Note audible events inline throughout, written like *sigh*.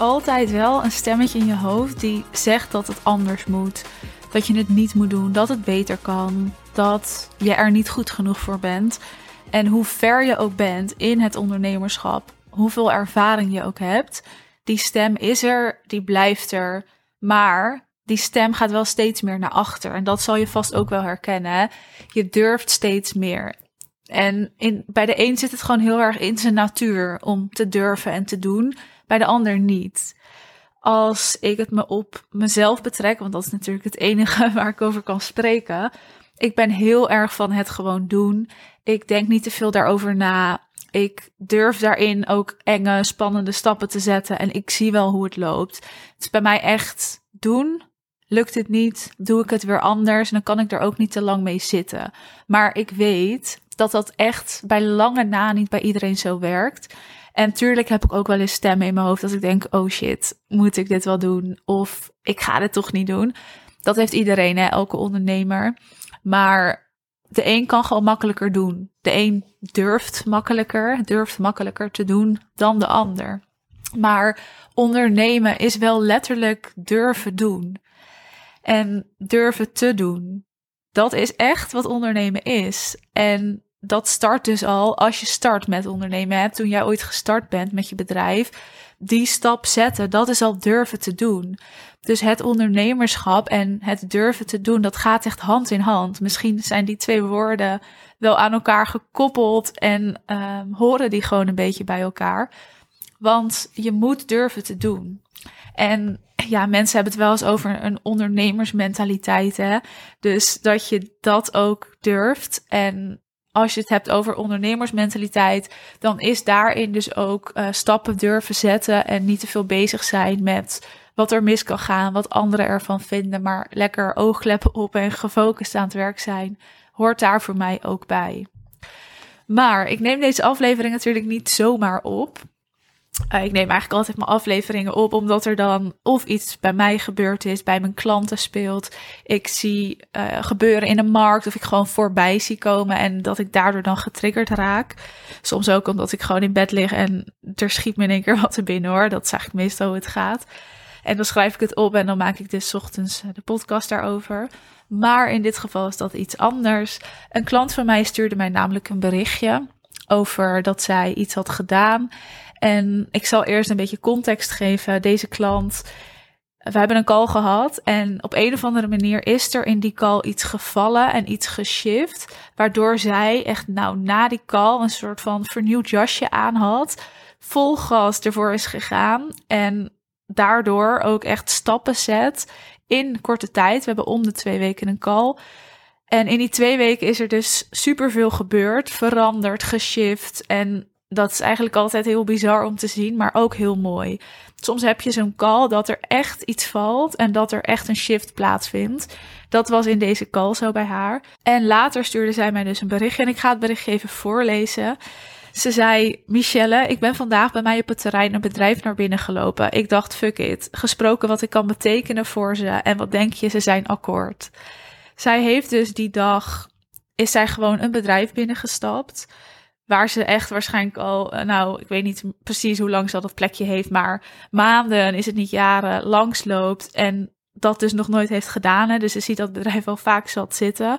altijd wel een stemmetje in je hoofd die zegt dat het anders moet. Dat je het niet moet doen, dat het beter kan, dat je er niet goed genoeg voor bent. En hoe ver je ook bent in het ondernemerschap, hoeveel ervaring je ook hebt, die stem is er, die blijft er. Maar die stem gaat wel steeds meer naar achter. En dat zal je vast ook wel herkennen. Je durft steeds meer. En in, bij de een zit het gewoon heel erg in zijn natuur om te durven en te doen, bij de ander niet. Als ik het me op mezelf betrek, want dat is natuurlijk het enige *laughs* waar ik over kan spreken. Ik ben heel erg van het gewoon doen. Ik denk niet te veel daarover na. Ik durf daarin ook enge, spannende stappen te zetten en ik zie wel hoe het loopt. Het is bij mij echt doen. Lukt het niet, doe ik het weer anders en dan kan ik er ook niet te lang mee zitten. Maar ik weet dat dat echt bij lange na niet bij iedereen zo werkt. En tuurlijk heb ik ook wel eens stemmen in mijn hoofd dat ik denk: oh shit, moet ik dit wel doen? Of ik ga dit toch niet doen. Dat heeft iedereen, hè, elke ondernemer. Maar de een kan gewoon makkelijker doen. De een durft makkelijker, durft makkelijker te doen dan de ander. Maar ondernemen is wel letterlijk durven doen. En durven te doen. Dat is echt wat ondernemen is. En dat start dus al als je start met ondernemen. Hè? Toen jij ooit gestart bent met je bedrijf, die stap zetten, dat is al durven te doen. Dus het ondernemerschap en het durven te doen, dat gaat echt hand in hand. Misschien zijn die twee woorden wel aan elkaar gekoppeld en um, horen die gewoon een beetje bij elkaar. Want je moet durven te doen. En ja, mensen hebben het wel eens over een ondernemersmentaliteit. Hè? Dus dat je dat ook durft. En als je het hebt over ondernemersmentaliteit, dan is daarin dus ook uh, stappen durven zetten en niet te veel bezig zijn met wat er mis kan gaan, wat anderen ervan vinden, maar lekker oogkleppen op en gefocust aan het werk zijn, hoort daar voor mij ook bij. Maar ik neem deze aflevering natuurlijk niet zomaar op. Uh, ik neem eigenlijk altijd mijn afleveringen op, omdat er dan of iets bij mij gebeurd is, bij mijn klanten speelt. Ik zie uh, gebeuren in de markt, of ik gewoon voorbij zie komen en dat ik daardoor dan getriggerd raak. Soms ook omdat ik gewoon in bed lig en er schiet me in één keer *laughs* wat te binnen hoor. Dat is eigenlijk meestal hoe het gaat. En dan schrijf ik het op en dan maak ik dus ochtends de podcast daarover. Maar in dit geval is dat iets anders. Een klant van mij stuurde mij namelijk een berichtje over dat zij iets had gedaan. En ik zal eerst een beetje context geven. Deze klant, we hebben een call gehad en op een of andere manier is er in die call iets gevallen en iets geshift, waardoor zij echt nou na die call een soort van vernieuwd jasje aan had, vol gas ervoor is gegaan en daardoor ook echt stappen zet in korte tijd. We hebben om de twee weken een call. En in die twee weken is er dus superveel gebeurd, veranderd, geshift. En dat is eigenlijk altijd heel bizar om te zien, maar ook heel mooi. Soms heb je zo'n call dat er echt iets valt en dat er echt een shift plaatsvindt. Dat was in deze call zo bij haar. En later stuurde zij mij dus een berichtje en ik ga het berichtje even voorlezen. Ze zei: Michelle, ik ben vandaag bij mij op het terrein een bedrijf naar binnen gelopen. Ik dacht: fuck it. Gesproken wat ik kan betekenen voor ze. En wat denk je, ze zijn akkoord. Zij heeft dus die dag. Is zij gewoon een bedrijf binnengestapt. Waar ze echt waarschijnlijk al, eh, nou, ik weet niet precies hoe lang ze dat plekje heeft, maar maanden, is het niet jaren, langs loopt. En dat dus nog nooit heeft gedaan. Hè. Dus ze ziet dat bedrijf al vaak zat zitten.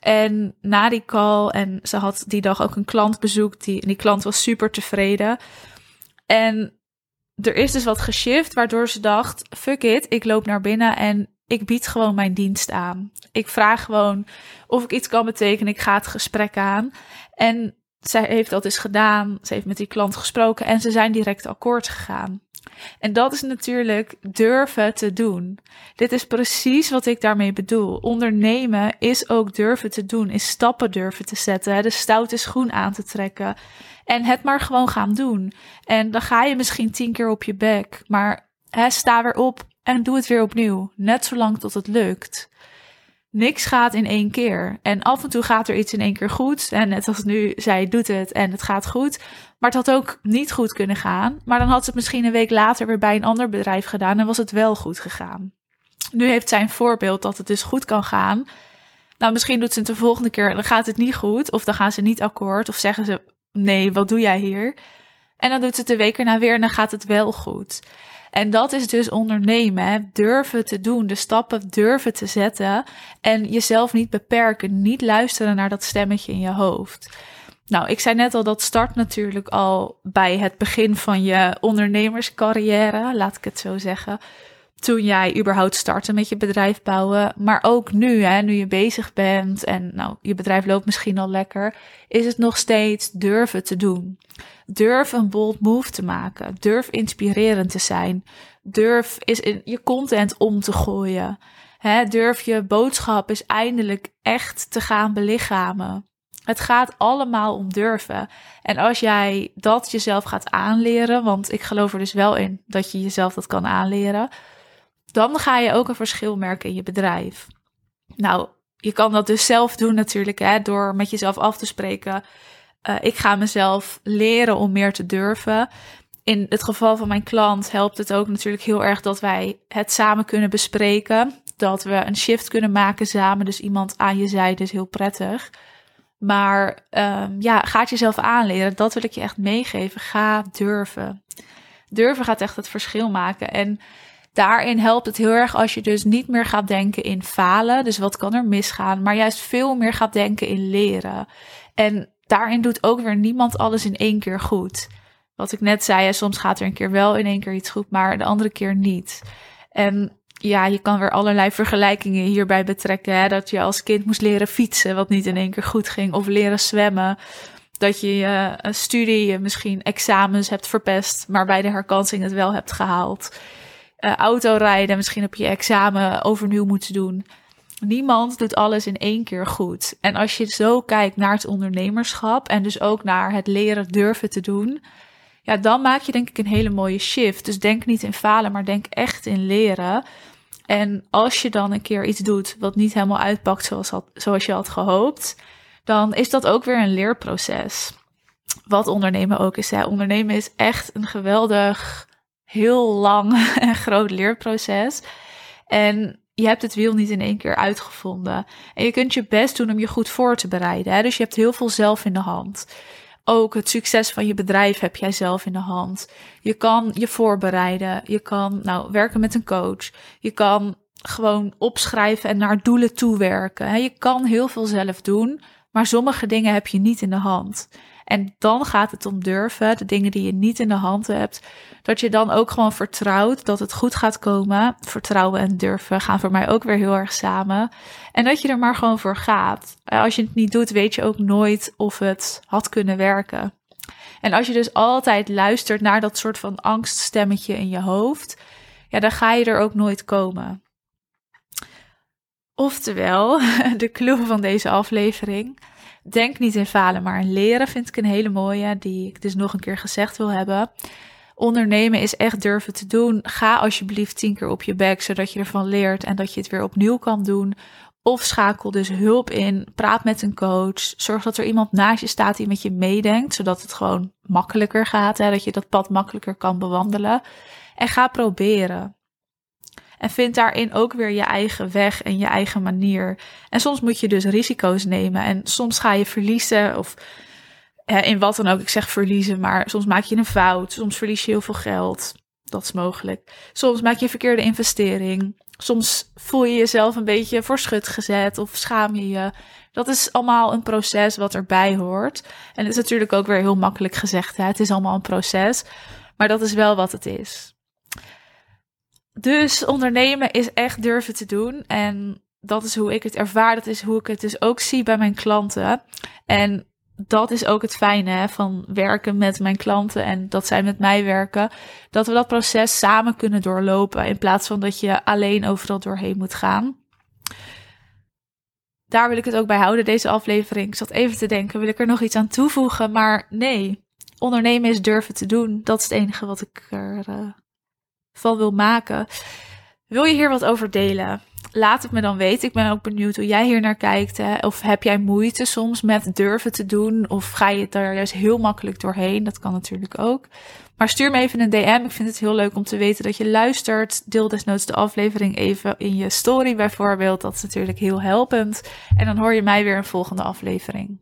En na die call, en ze had die dag ook een klant bezoekt, die, die klant was super tevreden. En er is dus wat geshift, waardoor ze dacht: fuck it, ik loop naar binnen en ik bied gewoon mijn dienst aan. Ik vraag gewoon of ik iets kan betekenen. Ik ga het gesprek aan. En zij heeft dat dus gedaan. Ze heeft met die klant gesproken en ze zijn direct akkoord gegaan. En dat is natuurlijk durven te doen. Dit is precies wat ik daarmee bedoel. Ondernemen is ook durven te doen, is stappen durven te zetten, de stoute schoen aan te trekken en het maar gewoon gaan doen. En dan ga je misschien tien keer op je bek, maar sta weer op en doe het weer opnieuw, net zolang tot het lukt niks gaat in één keer. En af en toe gaat er iets in één keer goed. En net als nu, zij doet het en het gaat goed. Maar het had ook niet goed kunnen gaan. Maar dan had ze het misschien een week later weer bij een ander bedrijf gedaan en was het wel goed gegaan. Nu heeft zij een voorbeeld dat het dus goed kan gaan. Nou, misschien doet ze het de volgende keer en dan gaat het niet goed. Of dan gaan ze niet akkoord. Of zeggen ze, nee, wat doe jij hier? En dan doet het de week erna weer en dan gaat het wel goed. En dat is dus ondernemen. Hè? Durven te doen, de stappen durven te zetten. En jezelf niet beperken. Niet luisteren naar dat stemmetje in je hoofd. Nou, ik zei net al, dat start natuurlijk al bij het begin van je ondernemerscarrière, laat ik het zo zeggen. Toen jij überhaupt startte met je bedrijf bouwen. Maar ook nu, hè, nu je bezig bent en nou, je bedrijf loopt misschien al lekker, is het nog steeds durven te doen. Durf een bold move te maken. Durf inspirerend te zijn. Durf is in je content om te gooien. Hè, durf je boodschap is eindelijk echt te gaan belichamen. Het gaat allemaal om durven. En als jij dat jezelf gaat aanleren, want ik geloof er dus wel in dat je jezelf dat kan aanleren, dan ga je ook een verschil merken in je bedrijf. Nou, je kan dat dus zelf doen natuurlijk, hè, door met jezelf af te spreken. Uh, ik ga mezelf leren om meer te durven. In het geval van mijn klant helpt het ook natuurlijk heel erg dat wij het samen kunnen bespreken. Dat we een shift kunnen maken samen. Dus iemand aan je zijde is heel prettig. Maar um, ja, ga het jezelf aanleren. Dat wil ik je echt meegeven. Ga durven. Durven gaat echt het verschil maken. En daarin helpt het heel erg als je dus niet meer gaat denken in falen. Dus wat kan er misgaan? Maar juist veel meer gaat denken in leren. En daarin doet ook weer niemand alles in één keer goed. Wat ik net zei, soms gaat er een keer wel in één keer iets goed, maar de andere keer niet. En ja, je kan weer allerlei vergelijkingen hierbij betrekken. Hè? Dat je als kind moest leren fietsen, wat niet in één keer goed ging, of leren zwemmen. Dat je je uh, studie, misschien examens hebt verpest, maar bij de herkansing het wel hebt gehaald. Uh, autorijden, misschien heb je examen overnieuw moeten doen. Niemand doet alles in één keer goed. En als je zo kijkt naar het ondernemerschap en dus ook naar het leren durven te doen, ja, dan maak je denk ik een hele mooie shift. Dus denk niet in falen, maar denk echt in leren. En als je dan een keer iets doet wat niet helemaal uitpakt zoals, had, zoals je had gehoopt, dan is dat ook weer een leerproces. Wat ondernemen ook is. Hè. Ondernemen is echt een geweldig, heel lang *laughs* en groot leerproces. En je hebt het wiel niet in één keer uitgevonden. En je kunt je best doen om je goed voor te bereiden. Hè? Dus je hebt heel veel zelf in de hand. Ook het succes van je bedrijf heb jij zelf in de hand. Je kan je voorbereiden. Je kan nou, werken met een coach. Je kan gewoon opschrijven en naar doelen toewerken. Je kan heel veel zelf doen, maar sommige dingen heb je niet in de hand. En dan gaat het om durven, de dingen die je niet in de hand hebt, dat je dan ook gewoon vertrouwt dat het goed gaat komen. Vertrouwen en durven gaan voor mij ook weer heel erg samen. En dat je er maar gewoon voor gaat. Als je het niet doet, weet je ook nooit of het had kunnen werken. En als je dus altijd luistert naar dat soort van angststemmetje in je hoofd, ja, dan ga je er ook nooit komen. Oftewel, *laughs* de clue van deze aflevering. Denk niet in falen, maar in leren vind ik een hele mooie, die ik dus nog een keer gezegd wil hebben. Ondernemen is echt durven te doen. Ga alsjeblieft tien keer op je bek, zodat je ervan leert en dat je het weer opnieuw kan doen. Of schakel dus hulp in. Praat met een coach. Zorg dat er iemand naast je staat die met je meedenkt, zodat het gewoon makkelijker gaat. Hè, dat je dat pad makkelijker kan bewandelen. En ga proberen. En vind daarin ook weer je eigen weg en je eigen manier. En soms moet je dus risico's nemen. En soms ga je verliezen of in wat dan ook. Ik zeg verliezen, maar soms maak je een fout. Soms verlies je heel veel geld. Dat is mogelijk. Soms maak je een verkeerde investering. Soms voel je jezelf een beetje voor schut gezet of schaam je je. Dat is allemaal een proces wat erbij hoort. En het is natuurlijk ook weer heel makkelijk gezegd. Hè? Het is allemaal een proces. Maar dat is wel wat het is. Dus ondernemen is echt durven te doen. En dat is hoe ik het ervaar. Dat is hoe ik het dus ook zie bij mijn klanten. En dat is ook het fijne hè, van werken met mijn klanten en dat zij met mij werken. Dat we dat proces samen kunnen doorlopen in plaats van dat je alleen overal doorheen moet gaan. Daar wil ik het ook bij houden, deze aflevering. Ik zat even te denken, wil ik er nog iets aan toevoegen? Maar nee, ondernemen is durven te doen. Dat is het enige wat ik er uh, van wil maken. Wil je hier wat over delen? Laat het me dan weten. Ik ben ook benieuwd hoe jij hier naar kijkt. Hè? Of heb jij moeite soms met durven te doen? Of ga je het daar juist heel makkelijk doorheen? Dat kan natuurlijk ook. Maar stuur me even een DM. Ik vind het heel leuk om te weten dat je luistert. Deel desnoods de aflevering even in je story bijvoorbeeld. Dat is natuurlijk heel helpend. En dan hoor je mij weer in volgende aflevering.